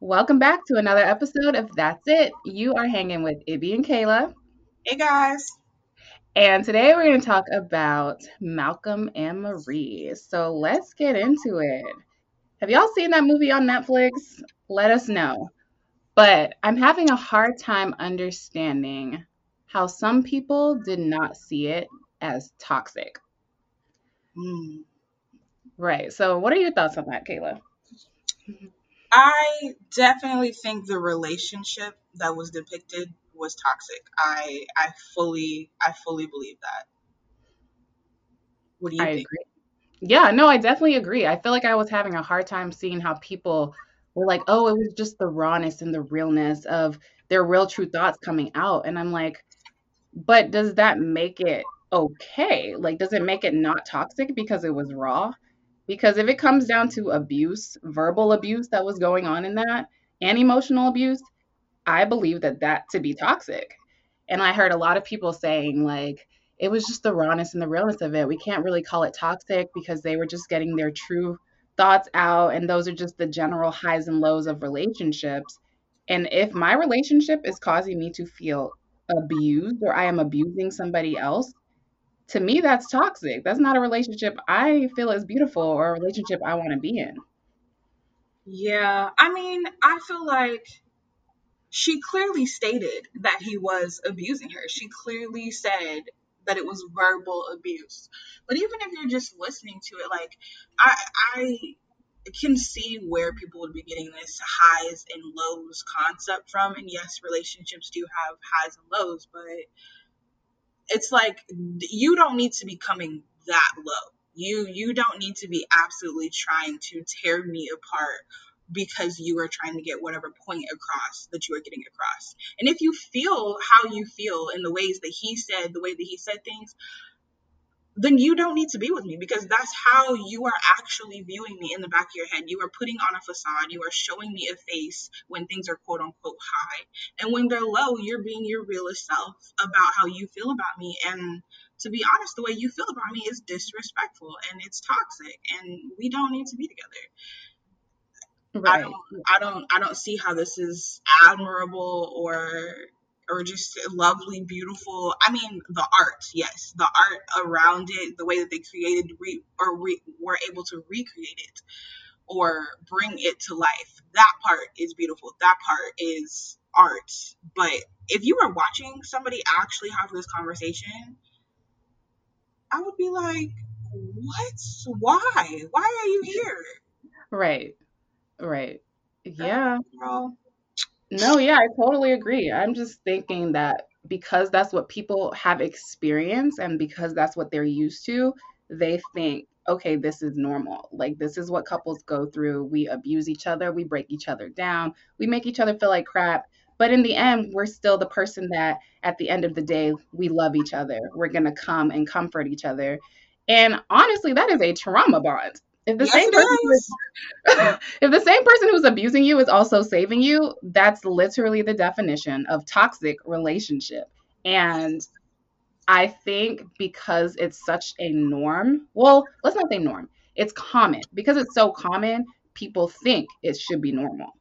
Welcome back to another episode of That's It. You are hanging with Ibby and Kayla. Hey guys. And today we're going to talk about Malcolm and Marie. So let's get into it. Have y'all seen that movie on Netflix? Let us know. But I'm having a hard time understanding how some people did not see it as toxic. Mm. Right. So, what are your thoughts on that, Kayla? I definitely think the relationship that was depicted was toxic. I I fully I fully believe that. What do you I think? agree. Yeah, no, I definitely agree. I feel like I was having a hard time seeing how people were like, oh, it was just the rawness and the realness of their real true thoughts coming out. And I'm like, but does that make it okay? Like, does it make it not toxic because it was raw? Because if it comes down to abuse, verbal abuse that was going on in that, and emotional abuse, I believe that that to be toxic. And I heard a lot of people saying, like, it was just the rawness and the realness of it. We can't really call it toxic because they were just getting their true thoughts out. And those are just the general highs and lows of relationships. And if my relationship is causing me to feel abused or I am abusing somebody else, to me, that's toxic. That's not a relationship I feel is beautiful or a relationship I want to be in. Yeah, I mean, I feel like she clearly stated that he was abusing her. She clearly said that it was verbal abuse. But even if you're just listening to it, like I I can see where people would be getting this highs and lows concept from. And yes, relationships do have highs and lows, but it's like you don't need to be coming that low. You you don't need to be absolutely trying to tear me apart because you are trying to get whatever point across that you are getting across. And if you feel how you feel in the ways that he said, the way that he said things, then you don't need to be with me because that's how you are actually viewing me in the back of your head. You are putting on a facade. You are showing me a face when things are quote unquote high. And when they're low, you're being your realest self about how you feel about me. And to be honest, the way you feel about me is disrespectful and it's toxic and we don't need to be together. I Right. don't I don't I don't see how this is admirable or or just lovely, beautiful. I mean, the art, yes, the art around it, the way that they created re, or re, were able to recreate it or bring it to life. That part is beautiful. That part is art. But if you were watching somebody actually have this conversation, I would be like, what? Why? Why are you here? Right. Right. Yeah. Girl, No, yeah, I totally agree. I'm just thinking that because that's what people have experienced and because that's what they're used to, they think, okay, this is normal. Like, this is what couples go through. We abuse each other, we break each other down, we make each other feel like crap. But in the end, we're still the person that at the end of the day, we love each other. We're going to come and comfort each other. And honestly, that is a trauma bond. If the yes, same person is. if the same person who's abusing you is also saving you, that's literally the definition of toxic relationship. And I think because it's such a norm, well, let's not say norm, it's common. Because it's so common, people think it should be normal.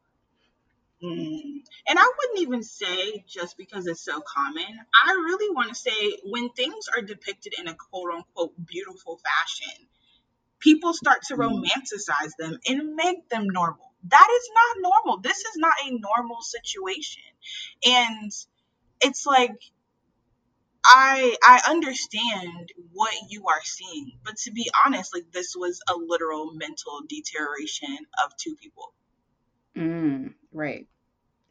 Mm. And I wouldn't even say just because it's so common. I really want to say when things are depicted in a quote unquote beautiful fashion, people start to Mm. romanticize them and make them normal. That is not normal. This is not a normal situation. And it's like I I understand what you are seeing, but to be honest, like this was a literal mental deterioration of two people. Mm, right,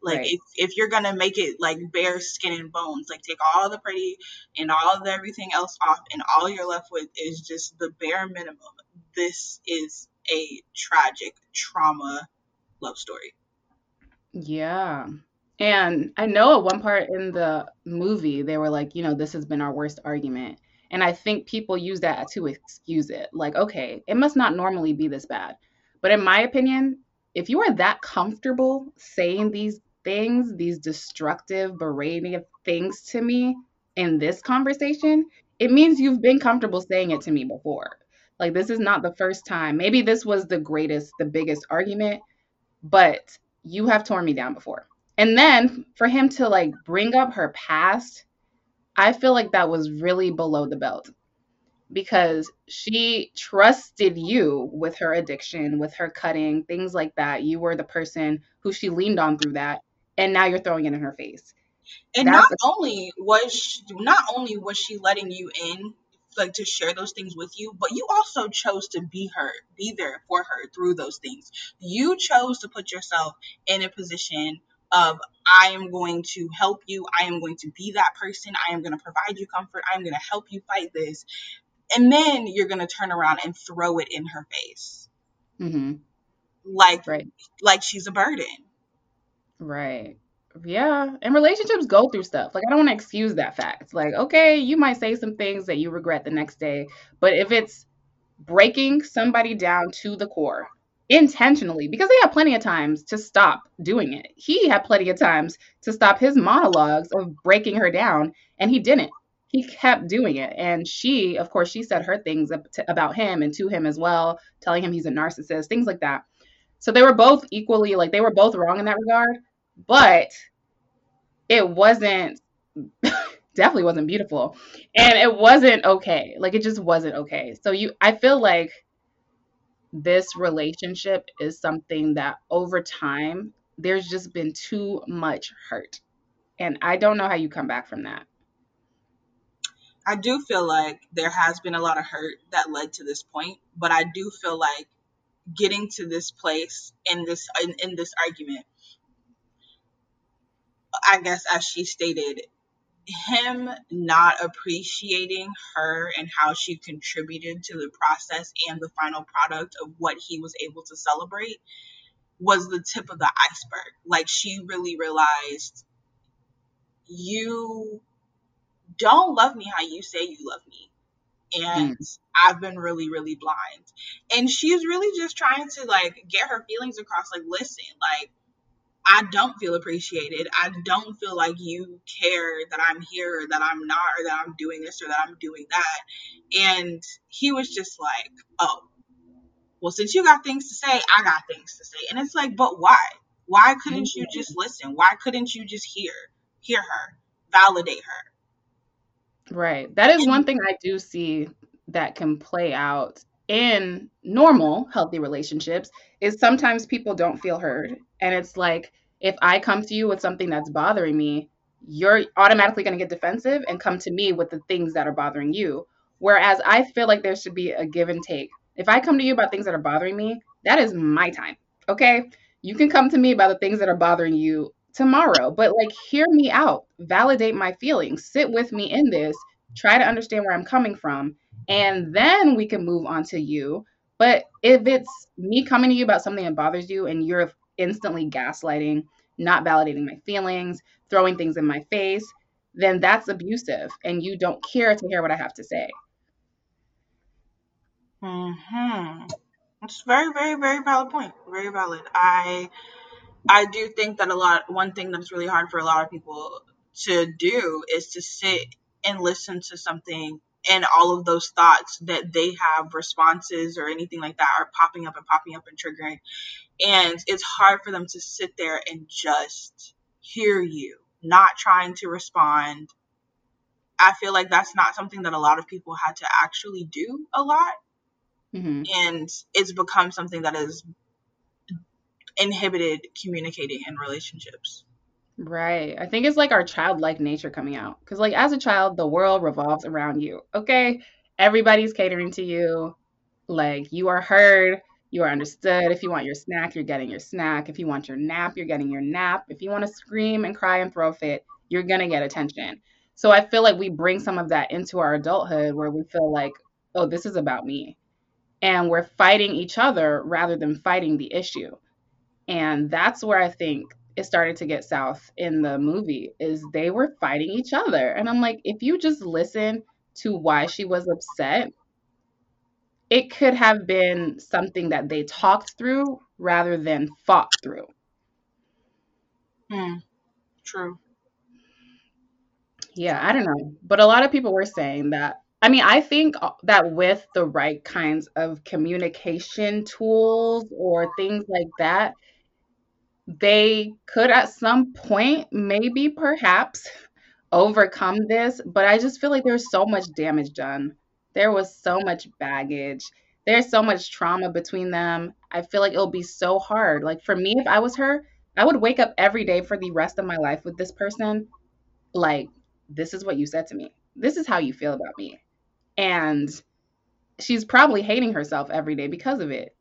Like right. if if you're gonna make it like bare skin and bones, like take all the pretty and all the everything else off, and all you're left with is just the bare minimum. This is a tragic trauma love story. Yeah. And I know at one part in the movie, they were like, you know, this has been our worst argument. And I think people use that to excuse it. Like, okay, it must not normally be this bad. But in my opinion, if you are that comfortable saying these things, these destructive, berating things to me in this conversation, it means you've been comfortable saying it to me before. Like, this is not the first time. Maybe this was the greatest, the biggest argument, but you have torn me down before. And then for him to like bring up her past, I feel like that was really below the belt because she trusted you with her addiction, with her cutting, things like that. You were the person who she leaned on through that, and now you're throwing it in her face. And That's not a- only was she, not only was she letting you in like to share those things with you, but you also chose to be her, be there for her through those things. You chose to put yourself in a position of I am going to help you, I am going to be that person, I am going to provide you comfort, I am going to help you fight this. And then you're going to turn around and throw it in her face. Mm-hmm. Like right. like she's a burden. Right. Yeah, and relationships go through stuff. Like I don't want to excuse that fact. Like, okay, you might say some things that you regret the next day, but if it's breaking somebody down to the core intentionally, because they had plenty of times to stop doing it. He had plenty of times to stop his monologues of breaking her down, and he didn't. He kept doing it. And she, of course, she said her things about him and to him as well, telling him he's a narcissist, things like that. So they were both equally like they were both wrong in that regard but it wasn't definitely wasn't beautiful. And it wasn't okay. Like it just wasn't okay. So you i feel like this relationship is something that over time there's just been too much hurt. And i don't know how you come back from that. I do feel like there has been a lot of hurt that led to this point but i do feel like getting to this place in this in, in this argument I guess, as she stated, him not appreciating her and how she contributed to the process and the final product of what he was able to celebrate was the tip of the iceberg. Like she really realized you don't love me how you say you love me. And mm. I've been really, really blind. And she's really just trying to like get her feelings across. Like, listen, like I don't feel appreciated. I don't feel like you care that I'm here or that I'm not or that I'm doing this or that I'm doing that. And he was just like, oh, well, since you got things to say, I got things to say. And it's like, but why? Why couldn't you just mm-hmm. listen? Why couldn't you just hear, hear her, validate her? Right. That is one thing I do see that can play out in normal healthy relationships is sometimes people don't feel heard. And it's like if i come to you with something that's bothering me you're automatically going to get defensive and come to me with the things that are bothering you. Whereas i feel like there should be a give and take. If i come to you about things that are bothering me that is my time okay? You can come to me about the things that are bothering you tomorrow but like hear me out. Validate my feelings. Sit with me in this. Try to understand where i'm coming from and then we can move on to you. But if it's me coming to you about something that bothers you and you're instantly gaslighting, not validating my feelings, throwing things in my face, then that's abusive and you don't care to hear what I have to say. Hmm. It's very, very, very valid point. Very valid. I I do think that a lot one thing that's really hard for a lot of people to do is to sit and listen to something and all of those thoughts that they have responses or anything like that are popping up and popping up and triggering. And it's hard for them to sit there and just hear you not trying to respond. I feel like that's not something that a lot of people had to actually do a lot. Mm-hmm. and it's become something that is inhibited communicating in relationships Right. I think it's like our childlike nature coming out. Because, like, as a child, the world revolves around you. Okay. Everybody's catering to you. Like, you are heard. You are understood. If you want your snack, you're getting your snack. If you want your nap, you're getting your nap. If you want to scream and cry and throw a fit, you're going to get attention. So I feel like we bring some of that into our adulthood where we feel like, oh, this is about me. And we're fighting each other rather than fighting the issue. And that's where I think it started to get south in the movie is they were fighting each other. And I'm like, if you just listen to why she was upset, it could have been something that they talked through rather than fought through. Hmm. True. Yeah, I don't know. But a lot of people were saying that. I mean, I think that with the right kinds of communication tools or things like that, they could at some point, maybe perhaps, overcome this, but I just feel like there's so much damage done. There was so much baggage. There's so much trauma between them. I feel like it'll be so hard. Like for me, if I was her, I would wake up every day for the rest of my life with this person. Like, this is what you said to me. This is how you feel about me. And she's probably hating herself every day because of it.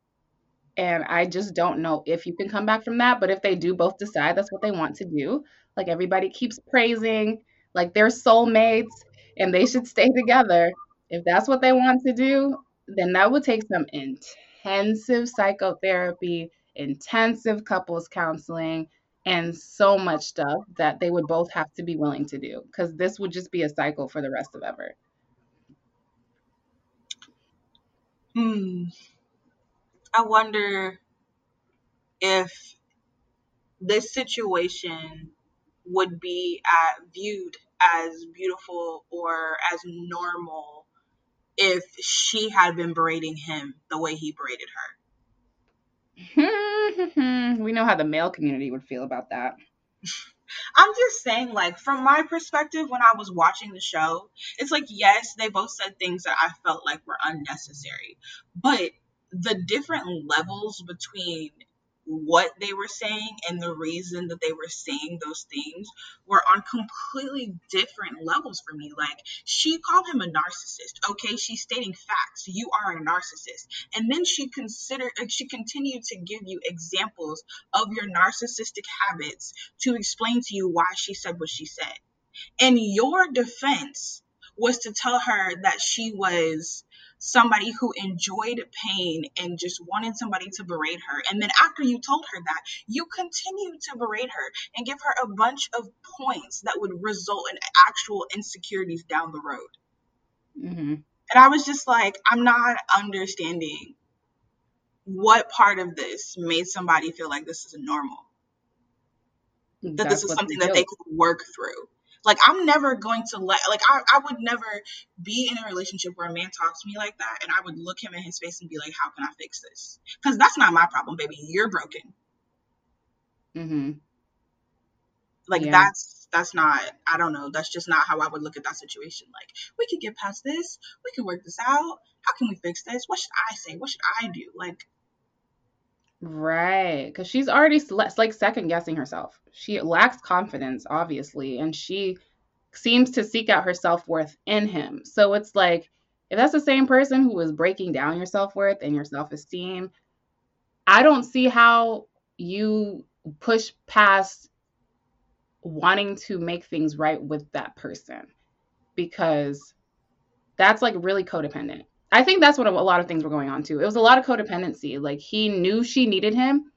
And I just don't know if you can come back from that. But if they do both decide that's what they want to do, like everybody keeps praising, like they're soulmates and they should stay together. If that's what they want to do, then that would take some intensive psychotherapy, intensive couples counseling, and so much stuff that they would both have to be willing to do because this would just be a cycle for the rest of ever. Hmm. I wonder if this situation would be uh, viewed as beautiful or as normal if she had been berating him the way he berated her. we know how the male community would feel about that. I'm just saying, like, from my perspective, when I was watching the show, it's like, yes, they both said things that I felt like were unnecessary. But the different levels between what they were saying and the reason that they were saying those things were on completely different levels for me. Like, she called him a narcissist. Okay, she's stating facts. You are a narcissist. And then she considered, she continued to give you examples of your narcissistic habits to explain to you why she said what she said. And your defense was to tell her that she was somebody who enjoyed pain and just wanted somebody to berate her. And then after you told her that, you continued to berate her and give her a bunch of points that would result in actual insecurities down the road. Mm-hmm. And I was just like, I'm not understanding what part of this made somebody feel like this is normal. That That's this is something that they could work through. Like I'm never going to let like I, I would never be in a relationship where a man talks to me like that and I would look him in his face and be like, How can I fix this? Because that's not my problem, baby. You're broken. Mm-hmm. Like yeah. that's that's not I don't know, that's just not how I would look at that situation. Like, we could get past this, we could work this out. How can we fix this? What should I say? What should I do? Like Right, because she's already like second guessing herself. She lacks confidence, obviously, and she seems to seek out her self worth in him. So it's like, if that's the same person who is breaking down your self worth and your self esteem, I don't see how you push past wanting to make things right with that person because that's like really codependent. I think that's what a lot of things were going on too. It was a lot of codependency. Like he knew she needed him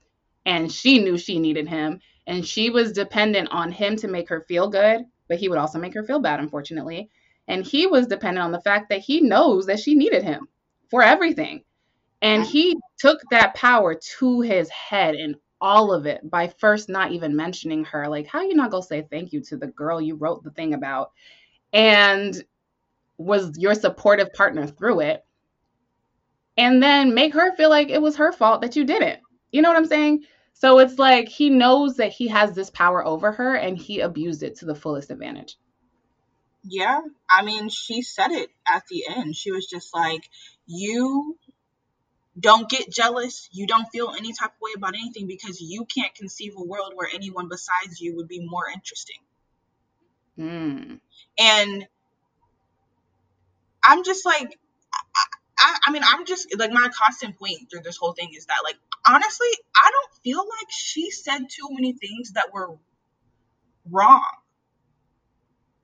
and she knew she needed him and she was dependent on him to make her feel good, but he would also make her feel bad unfortunately. And he was dependent on the fact that he knows that she needed him for everything. And he took that power to his head and all of it by first not even mentioning her. Like, how you not gonna say thank you to the girl you wrote the thing about? And was your supportive partner through it and then make her feel like it was her fault that you didn't. You know what I'm saying? So it's like he knows that he has this power over her and he abused it to the fullest advantage. Yeah. I mean, she said it at the end. She was just like, You don't get jealous. You don't feel any type of way about anything because you can't conceive a world where anyone besides you would be more interesting. Mm. And I'm just like, I, I mean, I'm just like my constant point through this whole thing is that, like, honestly, I don't feel like she said too many things that were wrong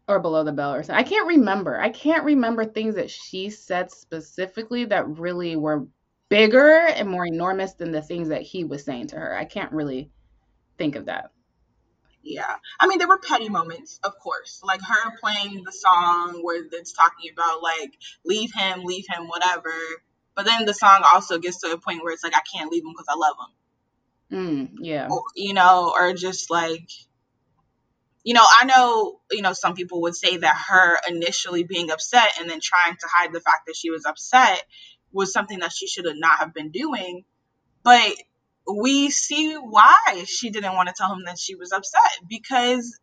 or below the belt or something. I can't remember. I can't remember things that she said specifically that really were bigger and more enormous than the things that he was saying to her. I can't really think of that yeah. I mean, there were petty moments, of course, like her playing the song where it's talking about like leave him, leave him, whatever. But then the song also gets to a point where it's like I can't leave him because I love him. Mm, yeah. Or, you know, or just like, you know, I know, you know, some people would say that her initially being upset and then trying to hide the fact that she was upset was something that she should have not have been doing. But we see why she didn't want to tell him that she was upset because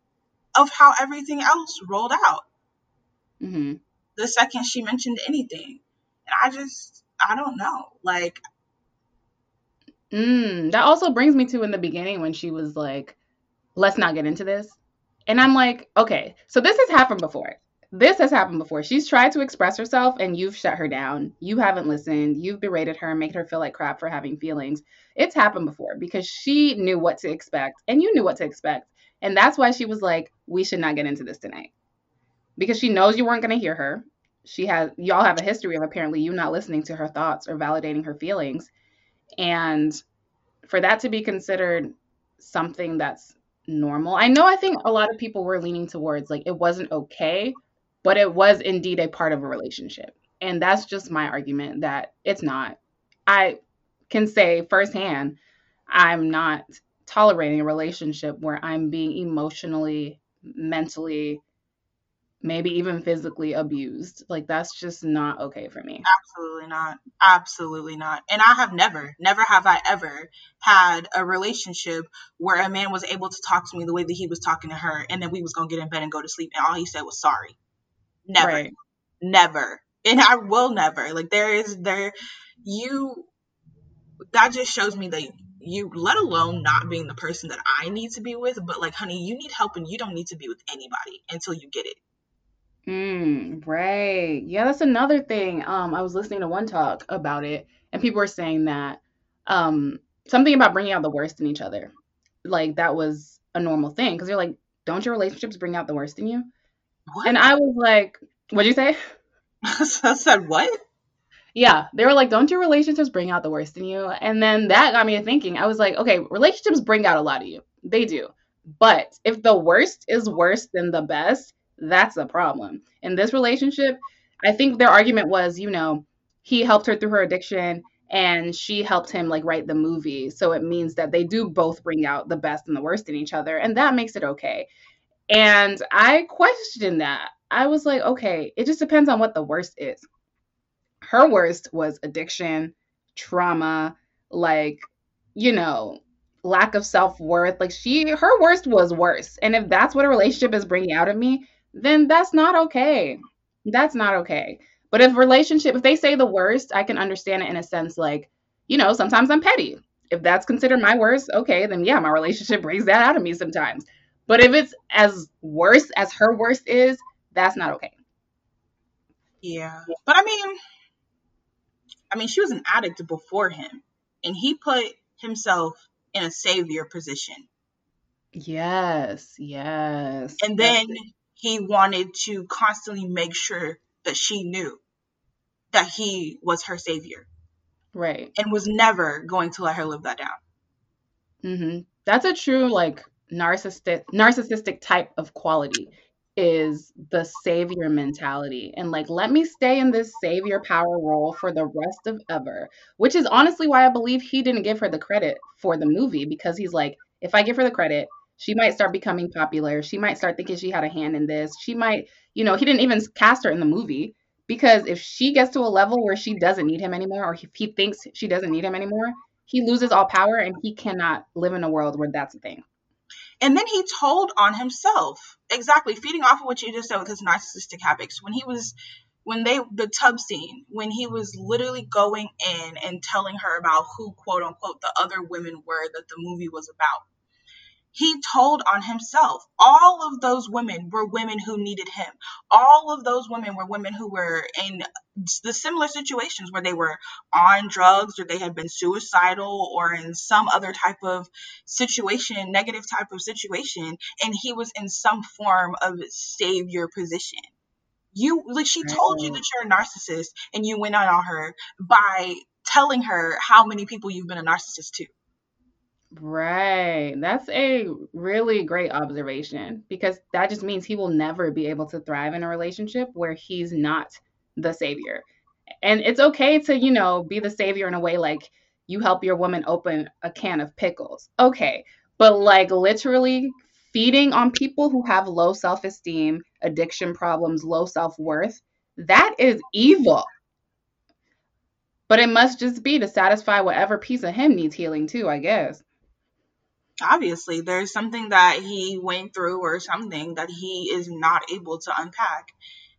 of how everything else rolled out. Mm-hmm. The second she mentioned anything, and I just, I don't know. Like, Mm, that also brings me to in the beginning when she was like, let's not get into this. And I'm like, okay, so this has happened before. This has happened before. She's tried to express herself and you've shut her down. You haven't listened. You've berated her and made her feel like crap for having feelings. It's happened before because she knew what to expect and you knew what to expect. And that's why she was like, we should not get into this tonight. Because she knows you weren't going to hear her. She has, y'all have a history of apparently you not listening to her thoughts or validating her feelings. And for that to be considered something that's normal, I know I think a lot of people were leaning towards like it wasn't okay, but it was indeed a part of a relationship. And that's just my argument that it's not. I can say firsthand, I'm not tolerating a relationship where I'm being emotionally, mentally, maybe even physically abused. Like that's just not okay for me. Absolutely not. Absolutely not. And I have never, never have I ever had a relationship where a man was able to talk to me the way that he was talking to her and then we was going to get in bed and go to sleep and all he said was sorry. Never. Right. Never. And I will never. Like there is there you that just shows me that you let alone not being the person that I need to be with, but like honey, you need help and you don't need to be with anybody until you get it. Mm, right. Yeah, that's another thing. Um, I was listening to one talk about it, and people were saying that um, something about bringing out the worst in each other, like that was a normal thing. Because you're like, don't your relationships bring out the worst in you? What? And I was like, what'd you say? I said what? Yeah, they were like, don't your relationships bring out the worst in you? And then that got me thinking. I was like, okay, relationships bring out a lot of you. They do. But if the worst is worse than the best, that's a problem. In this relationship, I think their argument was, you know, he helped her through her addiction and she helped him like write the movie. So it means that they do both bring out the best and the worst in each other and that makes it okay. And I questioned that. I was like, okay, it just depends on what the worst is. Her worst was addiction, trauma, like, you know, lack of self-worth. Like she her worst was worse. And if that's what a relationship is bringing out of me, then that's not okay. That's not okay. But if relationship, if they say the worst, I can understand it in a sense like, you know, sometimes I'm petty. If that's considered my worst, okay, then yeah, my relationship brings that out of me sometimes. But if it's as worse as her worst is, that's not okay. Yeah. But I mean, I mean, she was an addict before him, and he put himself in a savior position. Yes, yes. And then he wanted to constantly make sure that she knew that he was her savior. Right. And was never going to let her live that down. Mm-hmm. That's a true like narcissistic narcissistic type of quality is the savior mentality and like let me stay in this savior power role for the rest of ever which is honestly why i believe he didn't give her the credit for the movie because he's like if i give her the credit she might start becoming popular. She might start thinking she had a hand in this. She might, you know, he didn't even cast her in the movie because if she gets to a level where she doesn't need him anymore or if he thinks she doesn't need him anymore, he loses all power and he cannot live in a world where that's a thing. And then he told on himself. Exactly, feeding off of what you just said with his narcissistic habits. When he was when they the tub scene, when he was literally going in and telling her about who quote unquote the other women were that the movie was about he told on himself. All of those women were women who needed him. All of those women were women who were in the similar situations where they were on drugs or they had been suicidal or in some other type of situation, negative type of situation, and he was in some form of savior position. You like she told you that you're a narcissist and you went on on her by telling her how many people you've been a narcissist to. Right. That's a really great observation because that just means he will never be able to thrive in a relationship where he's not the savior. And it's okay to, you know, be the savior in a way like you help your woman open a can of pickles. Okay. But like literally feeding on people who have low self esteem, addiction problems, low self worth, that is evil. But it must just be to satisfy whatever piece of him needs healing too, I guess. Obviously, there's something that he went through or something that he is not able to unpack.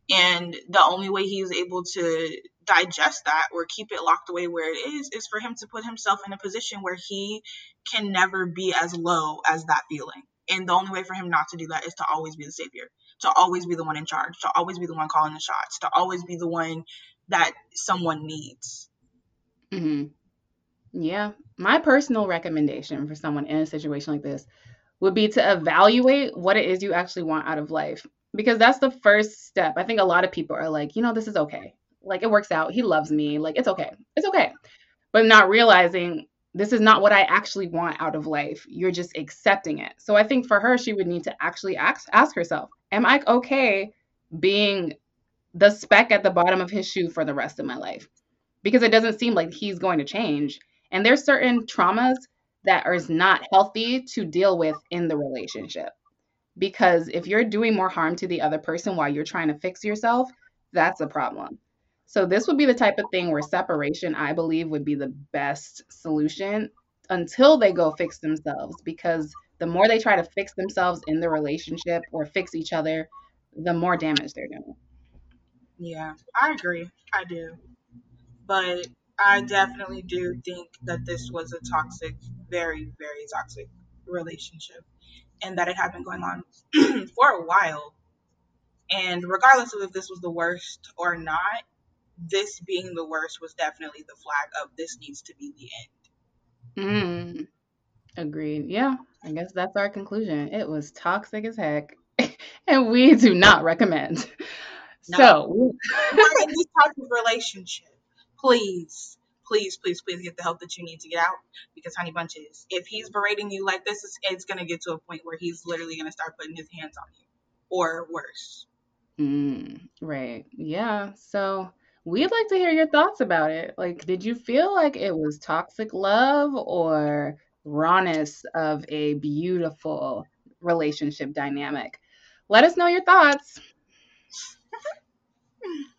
And the only way he's able to digest that or keep it locked away where it is is for him to put himself in a position where he can never be as low as that feeling. And the only way for him not to do that is to always be the savior, to always be the one in charge, to always be the one calling the shots, to always be the one that someone needs. hmm Yeah. My personal recommendation for someone in a situation like this would be to evaluate what it is you actually want out of life. Because that's the first step. I think a lot of people are like, you know, this is okay. Like it works out. He loves me. Like it's okay. It's okay. But not realizing this is not what I actually want out of life. You're just accepting it. So I think for her, she would need to actually ask, ask herself, am I okay being the speck at the bottom of his shoe for the rest of my life? Because it doesn't seem like he's going to change. And there's certain traumas that are not healthy to deal with in the relationship. Because if you're doing more harm to the other person while you're trying to fix yourself, that's a problem. So this would be the type of thing where separation, I believe, would be the best solution until they go fix themselves because the more they try to fix themselves in the relationship or fix each other, the more damage they're doing. Yeah, I agree. I do. But I definitely do think that this was a toxic, very, very toxic relationship and that it had been going on for a while. And regardless of if this was the worst or not, this being the worst was definitely the flag of this needs to be the end. Mm, agreed. Yeah, I guess that's our conclusion. It was toxic as heck, and we do not recommend. No. So, in this of relationship, please, please, please, please get the help that you need to get out because Honey Bunches, if he's berating you like this, it's, it's going to get to a point where he's literally going to start putting his hands on you or worse. Mm, right. Yeah. So we'd like to hear your thoughts about it. Like, did you feel like it was toxic love or rawness of a beautiful relationship dynamic? Let us know your thoughts.